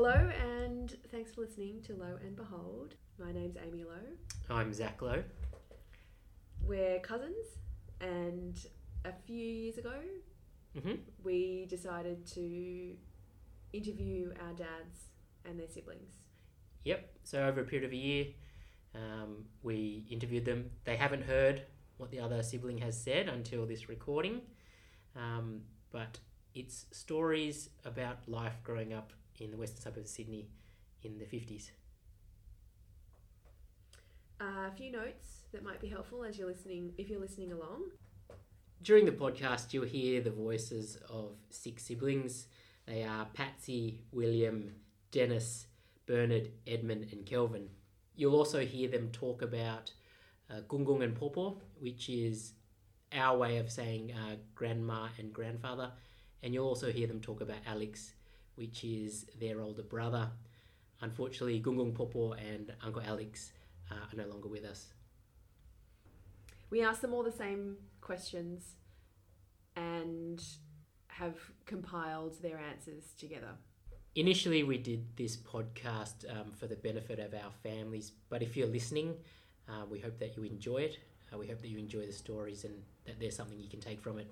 Hello, and thanks for listening to Lo and Behold. My name's Amy Lowe. I'm Zach Lowe. We're cousins, and a few years ago, hmm we decided to interview our dads and their siblings. Yep. So over a period of a year, um, we interviewed them. They haven't heard what the other sibling has said until this recording, um, but it's stories about life growing up in the western suburbs of Sydney in the fifties. Uh, a few notes that might be helpful as you're listening, if you're listening along. During the podcast, you'll hear the voices of six siblings. They are Patsy, William, Dennis, Bernard, Edmund, and Kelvin. You'll also hear them talk about uh, Gungung and Popo, which is our way of saying uh, grandma and grandfather. And you'll also hear them talk about Alex, which is their older brother. Unfortunately, Gungung Popo and Uncle Alex uh, are no longer with us. We asked them all the same questions and have compiled their answers together. Initially, we did this podcast um, for the benefit of our families, but if you're listening, uh, we hope that you enjoy it. Uh, we hope that you enjoy the stories and that there's something you can take from it.